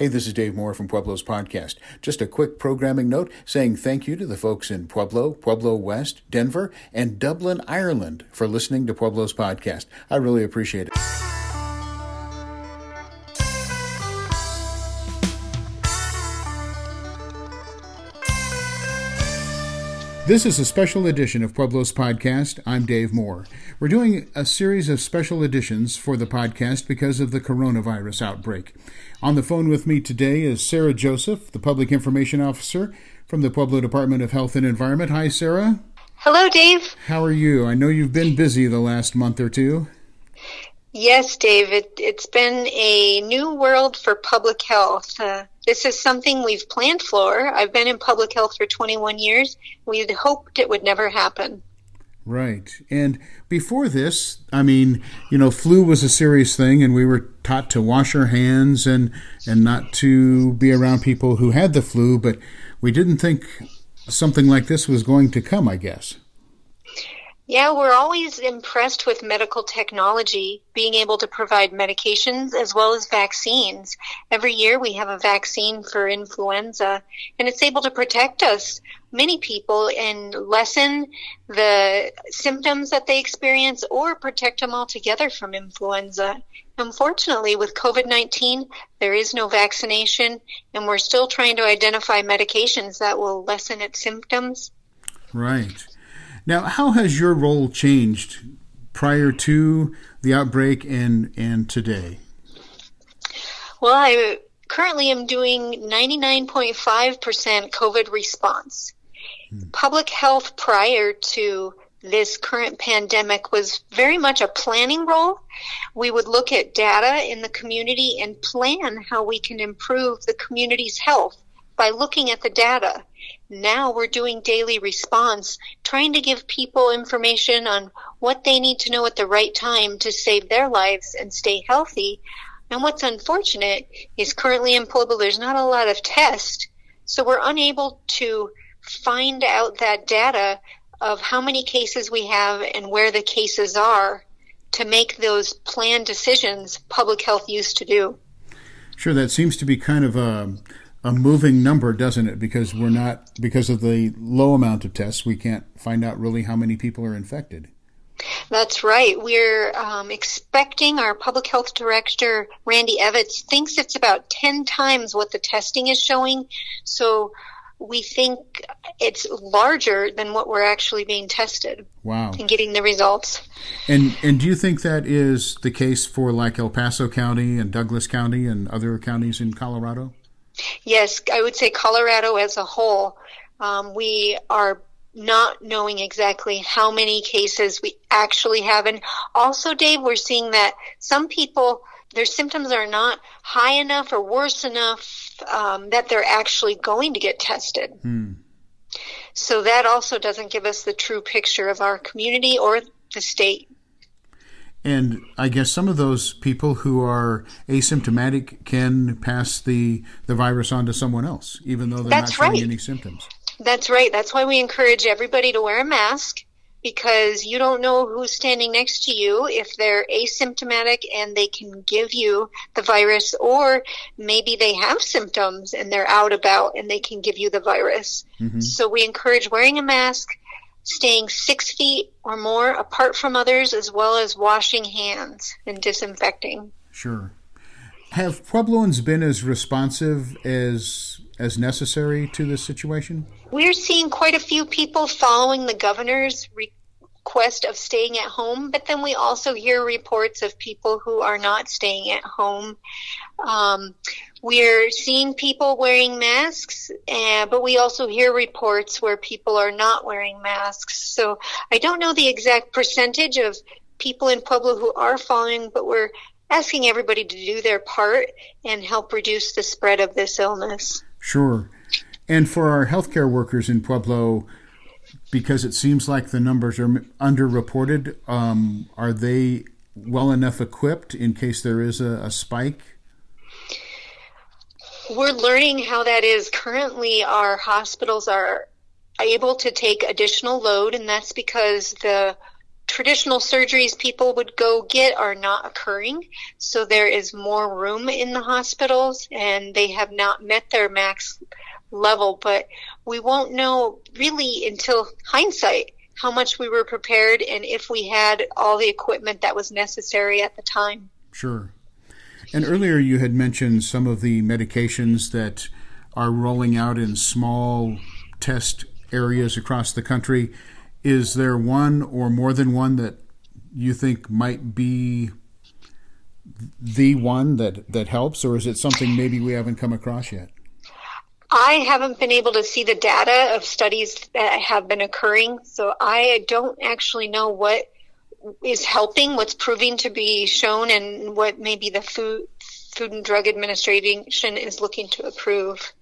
Hey, this is Dave Moore from Pueblo's podcast. Just a quick programming note saying thank you to the folks in Pueblo, Pueblo West, Denver, and Dublin, Ireland for listening to Pueblo's podcast. I really appreciate it. This is a special edition of Pueblo's podcast. I'm Dave Moore. We're doing a series of special editions for the podcast because of the coronavirus outbreak. On the phone with me today is Sarah Joseph, the Public Information Officer from the Pueblo Department of Health and Environment. Hi, Sarah. Hello, Dave. How are you? I know you've been busy the last month or two. Yes, Dave. It, has been a new world for public health. Uh, this is something we've planned for. I've been in public health for 21 years. We'd hoped it would never happen. Right. And before this, I mean, you know, flu was a serious thing and we were taught to wash our hands and and not to be around people who had the flu, but we didn't think something like this was going to come, I guess. Yeah, we're always impressed with medical technology, being able to provide medications as well as vaccines. Every year we have a vaccine for influenza, and it's able to protect us, many people, and lessen the symptoms that they experience or protect them altogether from influenza. Unfortunately, with COVID 19, there is no vaccination, and we're still trying to identify medications that will lessen its symptoms. Right. Now, how has your role changed prior to the outbreak and, and today? Well, I currently am doing 99.5% COVID response. Hmm. Public health prior to this current pandemic was very much a planning role. We would look at data in the community and plan how we can improve the community's health by looking at the data. Now we're doing daily response, trying to give people information on what they need to know at the right time to save their lives and stay healthy. And what's unfortunate is currently in Pueblo, there's not a lot of tests, so we're unable to find out that data of how many cases we have and where the cases are to make those planned decisions public health used to do. Sure, that seems to be kind of a a moving number, doesn't it? Because we're not because of the low amount of tests, we can't find out really how many people are infected. That's right. We're um, expecting our public health director, Randy Evetts, thinks it's about 10 times what the testing is showing. So we think it's larger than what we're actually being tested. Wow. And getting the results. And and do you think that is the case for like El Paso County and Douglas County and other counties in Colorado? Yes, I would say Colorado as a whole, um, we are not knowing exactly how many cases we actually have. And also, Dave, we're seeing that some people, their symptoms are not high enough or worse enough um, that they're actually going to get tested. Hmm. So that also doesn't give us the true picture of our community or the state. And I guess some of those people who are asymptomatic can pass the, the virus on to someone else, even though they're That's not showing right. any symptoms. That's right. That's why we encourage everybody to wear a mask because you don't know who's standing next to you if they're asymptomatic and they can give you the virus, or maybe they have symptoms and they're out about and they can give you the virus. Mm-hmm. So we encourage wearing a mask staying six feet or more apart from others, as well as washing hands and disinfecting. Sure. Have Puebloans been as responsive as as necessary to this situation? We're seeing quite a few people following the governor's request of staying at home, but then we also hear reports of people who are not staying at home. Um, we're seeing people wearing masks, uh, but we also hear reports where people are not wearing masks. So I don't know the exact percentage of people in Pueblo who are following, but we're asking everybody to do their part and help reduce the spread of this illness. Sure. And for our healthcare workers in Pueblo, because it seems like the numbers are underreported, um, are they well enough equipped in case there is a, a spike? We're learning how that is. Currently, our hospitals are able to take additional load, and that's because the traditional surgeries people would go get are not occurring. So there is more room in the hospitals and they have not met their max level. But we won't know really until hindsight how much we were prepared and if we had all the equipment that was necessary at the time. Sure. And earlier you had mentioned some of the medications that are rolling out in small test areas across the country. Is there one or more than one that you think might be the one that, that helps, or is it something maybe we haven't come across yet? I haven't been able to see the data of studies that have been occurring, so I don't actually know what is helping, what's proving to be shown, and what maybe the Food, Food and Drug Administration is looking to approve.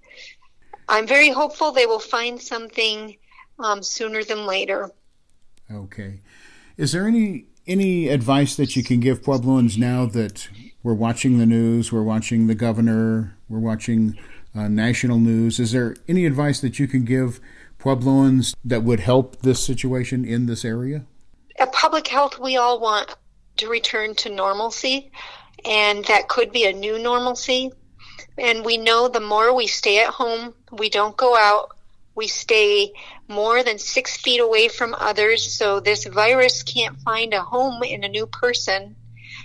I'm very hopeful they will find something um, sooner than later. Okay. Is there any any advice that you can give Puebloans now that we're watching the news, we're watching the governor, we're watching uh, national news? Is there any advice that you can give Puebloans that would help this situation in this area? At public health, we all want to return to normalcy, and that could be a new normalcy. And we know the more we stay at home, we don't go out, we stay more than six feet away from others, so this virus can't find a home in a new person,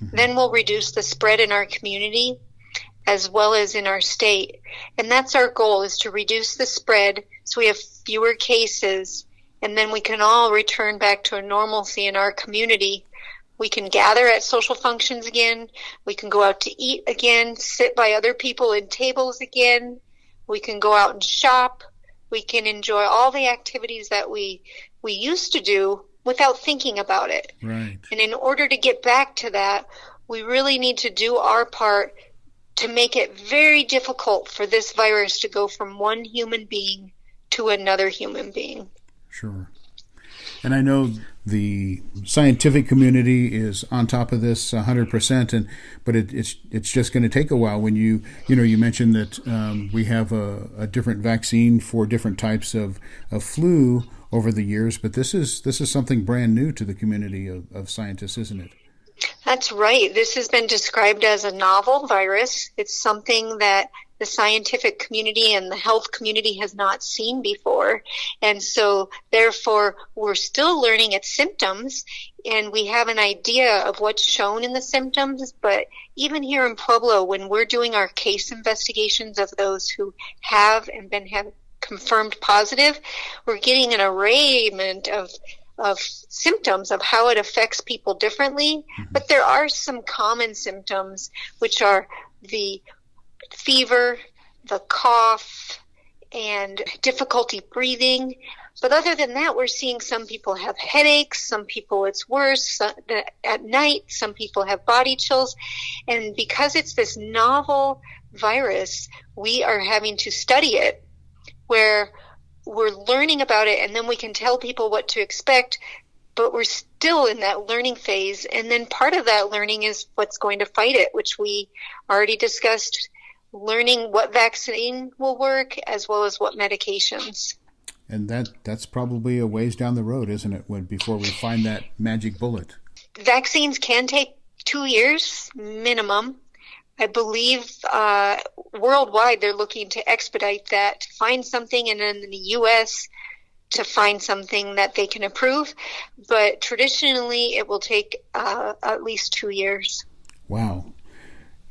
mm-hmm. then we'll reduce the spread in our community as well as in our state. And that's our goal is to reduce the spread so we have fewer cases and then we can all return back to a normalcy in our community we can gather at social functions again. We can go out to eat again, sit by other people in tables again. We can go out and shop. We can enjoy all the activities that we we used to do without thinking about it. Right. And in order to get back to that, we really need to do our part to make it very difficult for this virus to go from one human being to another human being. Sure. And I know the scientific community is on top of this 100%, and but it, it's it's just going to take a while. When you you know you mentioned that um, we have a, a, different vaccine for different types of, of flu over the years, but this is this is something brand new to the community of, of scientists, isn't it? That's right. This has been described as a novel virus. It's something that the scientific community and the health community has not seen before. And so, therefore, we're still learning its symptoms and we have an idea of what's shown in the symptoms. But even here in Pueblo, when we're doing our case investigations of those who have and been have confirmed positive, we're getting an arrayment of of symptoms of how it affects people differently. Mm-hmm. But there are some common symptoms, which are the fever, the cough, and difficulty breathing. But other than that, we're seeing some people have headaches, some people it's worse at night, some people have body chills. And because it's this novel virus, we are having to study it where we're learning about it and then we can tell people what to expect, but we're still in that learning phase. And then part of that learning is what's going to fight it, which we already discussed learning what vaccine will work as well as what medications. And that that's probably a ways down the road, isn't it? When before we find that magic bullet. Vaccines can take two years minimum. I believe uh, worldwide they're looking to expedite that, to find something, and then in the U.S. to find something that they can approve. But traditionally, it will take uh, at least two years. Wow.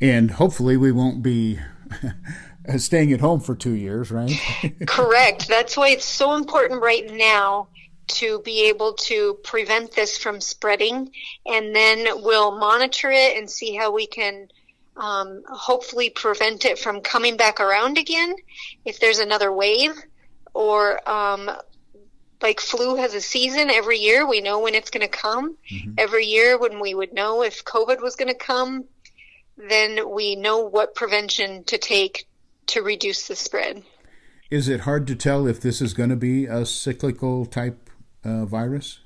And hopefully, we won't be staying at home for two years, right? Correct. That's why it's so important right now to be able to prevent this from spreading. And then we'll monitor it and see how we can um, hopefully prevent it from coming back around again if there's another wave or um, like flu has a season every year we know when it's going to come mm-hmm. every year when we would know if covid was going to come then we know what prevention to take to reduce the spread. Is it hard to tell if this is going to be a cyclical type uh, virus?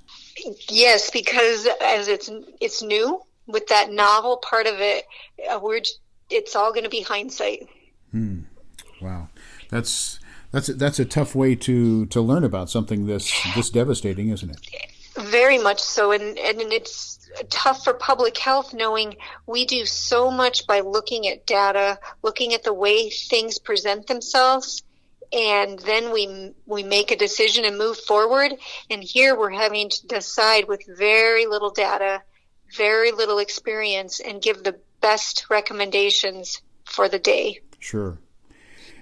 Yes, because as it's it's new with that novel part of it, uh, we're it's all going to be hindsight. Hmm. Wow, that's that's that's a tough way to to learn about something this this devastating, isn't it? Very much so, and and it's tough for public health knowing we do so much by looking at data, looking at the way things present themselves, and then we we make a decision and move forward. And here we're having to decide with very little data, very little experience, and give the best recommendations for the day. Sure.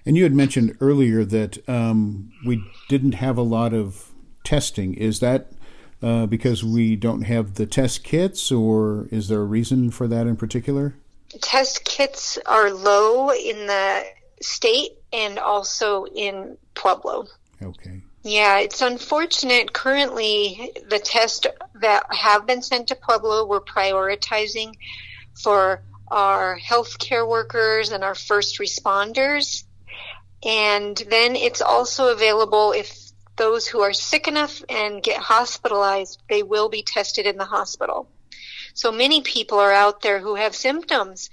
And you had mentioned earlier that um, we didn't have a lot of testing. Is that uh, because we don't have the test kits, or is there a reason for that in particular? Test kits are low in the state and also in Pueblo. Okay. Yeah, it's unfortunate. Currently, the tests that have been sent to Pueblo, we're prioritizing for our healthcare workers and our first responders. And then it's also available if those who are sick enough and get hospitalized, they will be tested in the hospital. So many people are out there who have symptoms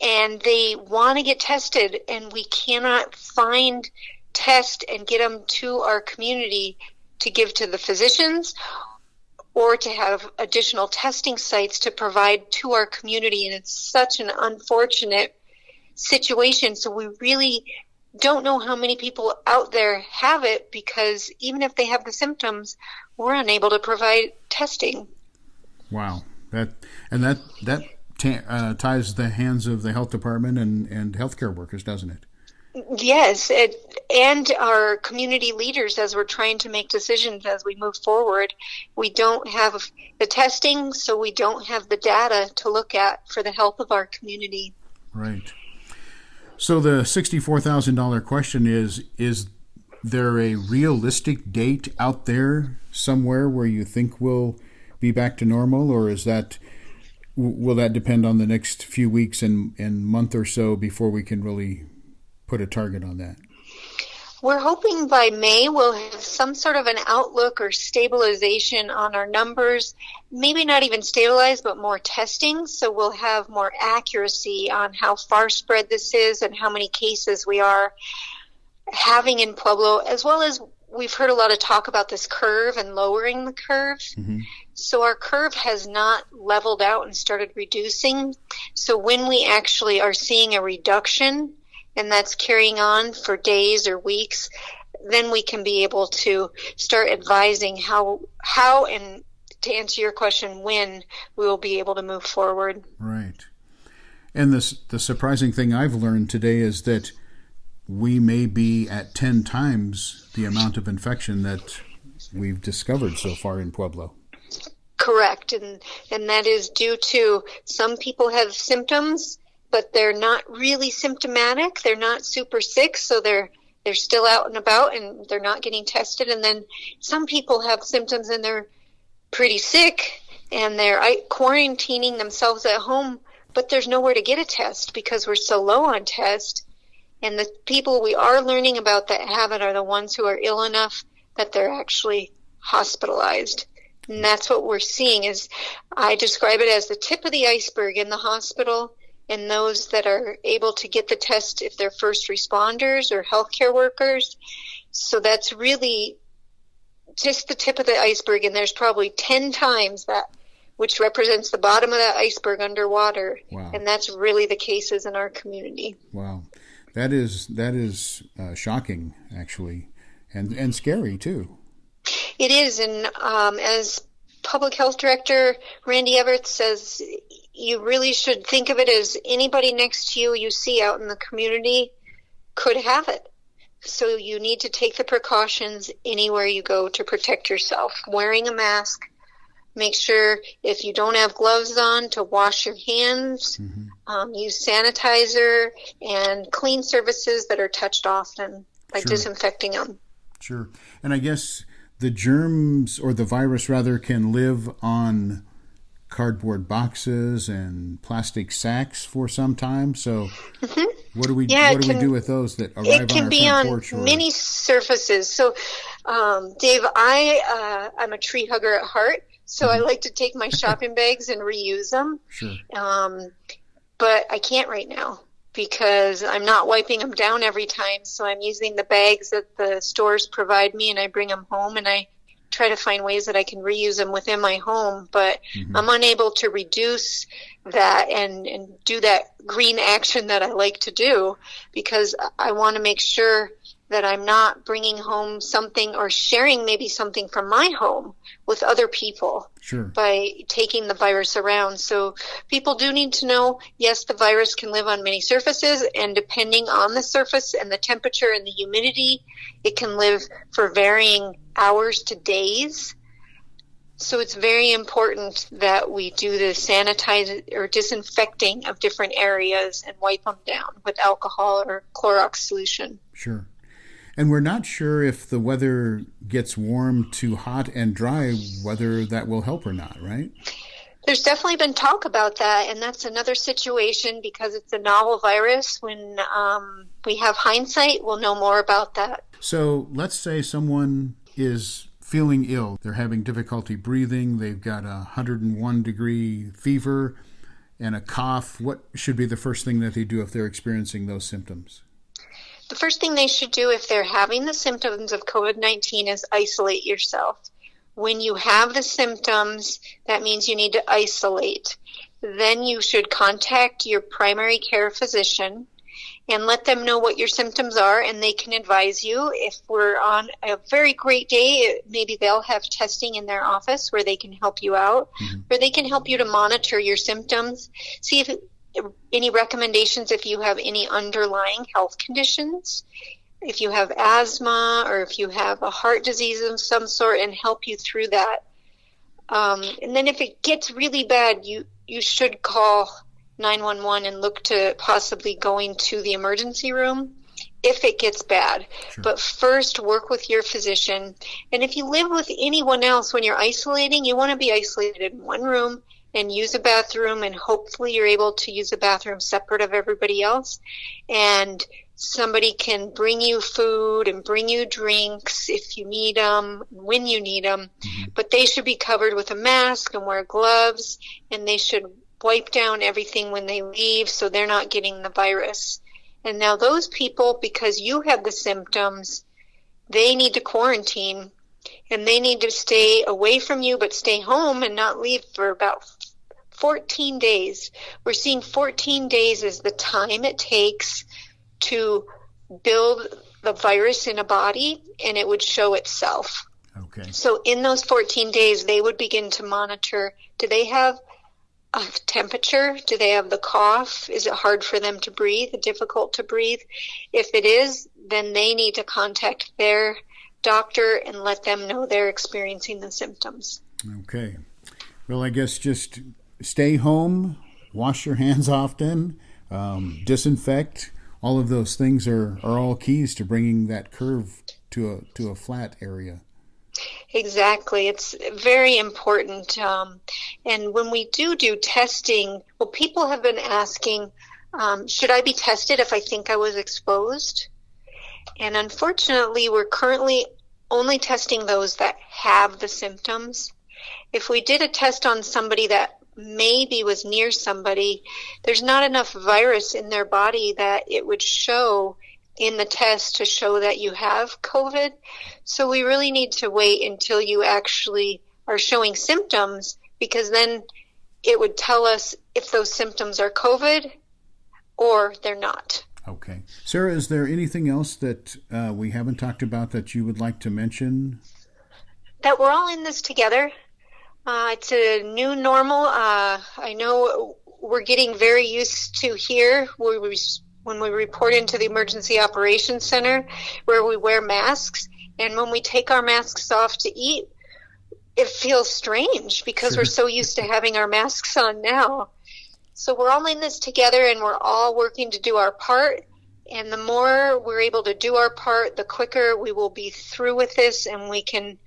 and they want to get tested and we cannot find test and get them to our community to give to the physicians or to have additional testing sites to provide to our community and it's such an unfortunate situation so we really don't know how many people out there have it because even if they have the symptoms, we're unable to provide testing. Wow, that and that that t- uh, ties the hands of the health department and and healthcare workers, doesn't it? Yes, it, and our community leaders as we're trying to make decisions as we move forward. We don't have the testing, so we don't have the data to look at for the health of our community. Right. So the sixty-four thousand dollar question is: Is there a realistic date out there somewhere where you think we'll be back to normal, or is that will that depend on the next few weeks and, and month or so before we can really put a target on that? We're hoping by May we'll have some sort of an outlook or stabilization on our numbers. Maybe not even stabilized, but more testing. So we'll have more accuracy on how far spread this is and how many cases we are having in Pueblo, as well as we've heard a lot of talk about this curve and lowering the curve. Mm-hmm. So our curve has not leveled out and started reducing. So when we actually are seeing a reduction, and that's carrying on for days or weeks, then we can be able to start advising how how and to answer your question when we will be able to move forward. Right. And this the surprising thing I've learned today is that we may be at 10 times the amount of infection that we've discovered so far in Pueblo. Correct. And and that is due to some people have symptoms but they're not really symptomatic. They're not super sick, so they're they're still out and about and they're not getting tested. And then some people have symptoms and they're pretty sick and they're quarantining themselves at home, but there's nowhere to get a test because we're so low on test. And the people we are learning about that have it are the ones who are ill enough that they're actually hospitalized. And that's what we're seeing is I describe it as the tip of the iceberg in the hospital and those that are able to get the test if they're first responders or healthcare workers. So that's really just the tip of the iceberg, and there's probably 10 times that, which represents the bottom of that iceberg underwater. Wow. And that's really the cases in our community. Wow. That is that is uh, shocking, actually, and and scary too. It is, and um, as public health director Randy Evetts says, you really should think of it as anybody next to you you see out in the community could have it. So you need to take the precautions anywhere you go to protect yourself. Wearing a mask, make sure if you don't have gloves on to wash your hands, mm-hmm. um, use sanitizer and clean surfaces that are touched often by sure. disinfecting them. Sure. And I guess the germs or the virus rather can live on cardboard boxes and plastic sacks for some time. So, mm-hmm. what do we yeah, what do can, we do with those that arrive it can on be on porch? Or... Many surfaces. So, um, Dave, I uh, I'm a tree hugger at heart, so mm-hmm. I like to take my shopping bags and reuse them. Sure. Um, but I can't right now because I'm not wiping them down every time. So I'm using the bags that the stores provide me, and I bring them home and I try to find ways that I can reuse them within my home, but mm-hmm. I'm unable to reduce that and, and do that green action that I like to do because I want to make sure that I'm not bringing home something or sharing maybe something from my home with other people sure. by taking the virus around. So people do need to know, yes, the virus can live on many surfaces and depending on the surface and the temperature and the humidity, it can live for varying hours to days. So it's very important that we do the sanitizing or disinfecting of different areas and wipe them down with alcohol or Clorox solution. Sure. And we're not sure if the weather gets warm to hot and dry, whether that will help or not, right? There's definitely been talk about that, and that's another situation because it's a novel virus. When um, we have hindsight, we'll know more about that. So let's say someone is feeling ill. They're having difficulty breathing. They've got a 101 degree fever and a cough. What should be the first thing that they do if they're experiencing those symptoms? The first thing they should do if they're having the symptoms of COVID 19 is isolate yourself. When you have the symptoms, that means you need to isolate. Then you should contact your primary care physician and let them know what your symptoms are and they can advise you. If we're on a very great day, maybe they'll have testing in their office where they can help you out, mm-hmm. or they can help you to monitor your symptoms, see if any recommendations if you have any underlying health conditions, if you have asthma or if you have a heart disease of some sort, and help you through that. Um, and then if it gets really bad, you you should call 911 and look to possibly going to the emergency room if it gets bad. Sure. But first, work with your physician. And if you live with anyone else when you're isolating, you want to be isolated in one room and use a bathroom and hopefully you're able to use a bathroom separate of everybody else. And somebody can bring you food and bring you drinks if you need them when you need them mm-hmm. but they should be covered with a mask and wear gloves and they should wipe down everything when they leave so they're not getting the virus. And now those people because you have the symptoms they need to quarantine and they need to stay away from you but stay home and not leave for about 14 days. We're seeing 14 days as the time it takes to build the virus in a body and it would show itself. Okay. So in those 14 days, they would begin to monitor do they have a temperature? Do they have the cough? Is it hard for them to breathe? Difficult to breathe? If it is, then they need to contact their doctor and let them know they're experiencing the symptoms. Okay. Well, I guess just stay home, wash your hands often, um, disinfect. All of those things are, are all keys to bringing that curve to a to a flat area. Exactly, it's very important. Um, and when we do do testing, well, people have been asking, um, should I be tested if I think I was exposed? And unfortunately, we're currently only testing those that have the symptoms. If we did a test on somebody that maybe was near somebody, there's not enough virus in their body that it would show in the test to show that you have COVID. So we really need to wait until you actually are showing symptoms because then it would tell us if those symptoms are COVID or they're not. Okay. Sarah, is there anything else that uh, we haven't talked about that you would like to mention? That we're all in this together. Uh, it's a new normal. Uh, I know we're getting very used to here we, when we report into the Emergency Operations Center, where we wear masks. And when we take our masks off to eat, it feels strange because we're so used to having our masks on now. So we're all in this together and we're all working to do our part. And the more we're able to do our part, the quicker we will be through with this and we can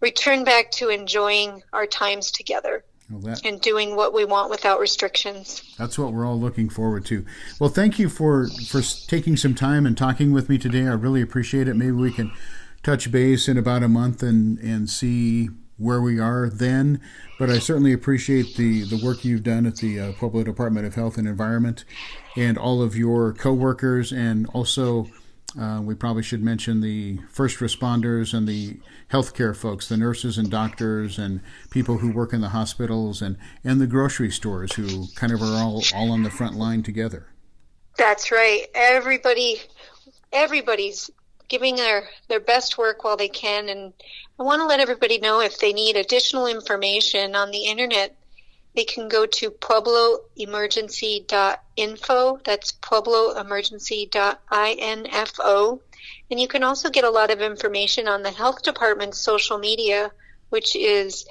return back to enjoying our times together. Well, that, and doing what we want without restrictions. That's what we're all looking forward to. Well, thank you for for taking some time and talking with me today. I really appreciate it. Maybe we can touch base in about a month and and see where we are then. But I certainly appreciate the the work you've done at the uh, Pueblo Department of Health and Environment, and all of your coworkers, and also Uh, we probably should mention the first responders and the healthcare folks, the nurses and doctors and people who work in the hospitals and, and the grocery stores who kind of are all, all on the front line together. That's right. Everybody, everybody's giving their, their best work while they can. And I want to let everybody know if they need additional information on the internet, they can go to puebloemergency.info. That's puebloemergency.info. And you can also get a lot of information on the health department's social media, which is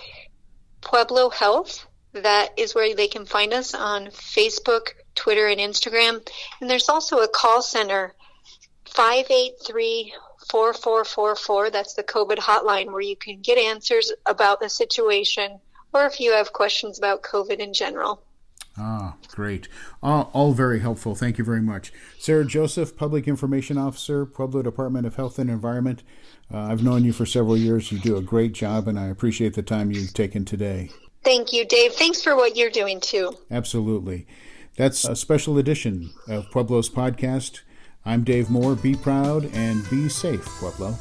Pueblo Health. That is where they can find us on Facebook, Twitter, and Instagram. And there's also a call center, 583 4444. That's the COVID hotline where you can get answers about the situation or if you have questions about COVID in general. Ah, great. All, all, very helpful. Thank you very much. Sarah Joseph, Public Information Officer, Pueblo Department of Health and Environment. Uh, I've known you for several years. You do a great job, and I appreciate the time you've taken today. Thank you, Dave. Thanks for what you're doing, too. Absolutely. That's a special edition of Pueblo's podcast. I'm Dave Moore. Be proud and be safe, Pueblo.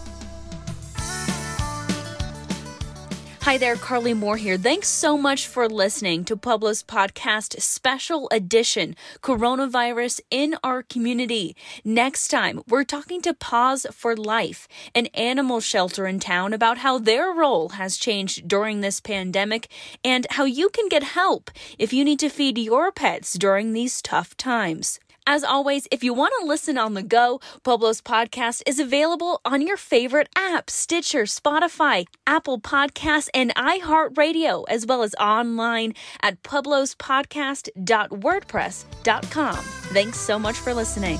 Hi there, Carly Moore here. Thanks so much for listening to Pueblo's podcast special edition Coronavirus in Our Community. Next time, we're talking to Paws for Life, an animal shelter in town, about how their role has changed during this pandemic and how you can get help if you need to feed your pets during these tough times. As always, if you want to listen on the go, Pueblo's podcast is available on your favorite apps Stitcher, Spotify, Apple Podcasts, and iHeartRadio, as well as online at pueblospodcast.wordpress.com. Thanks so much for listening.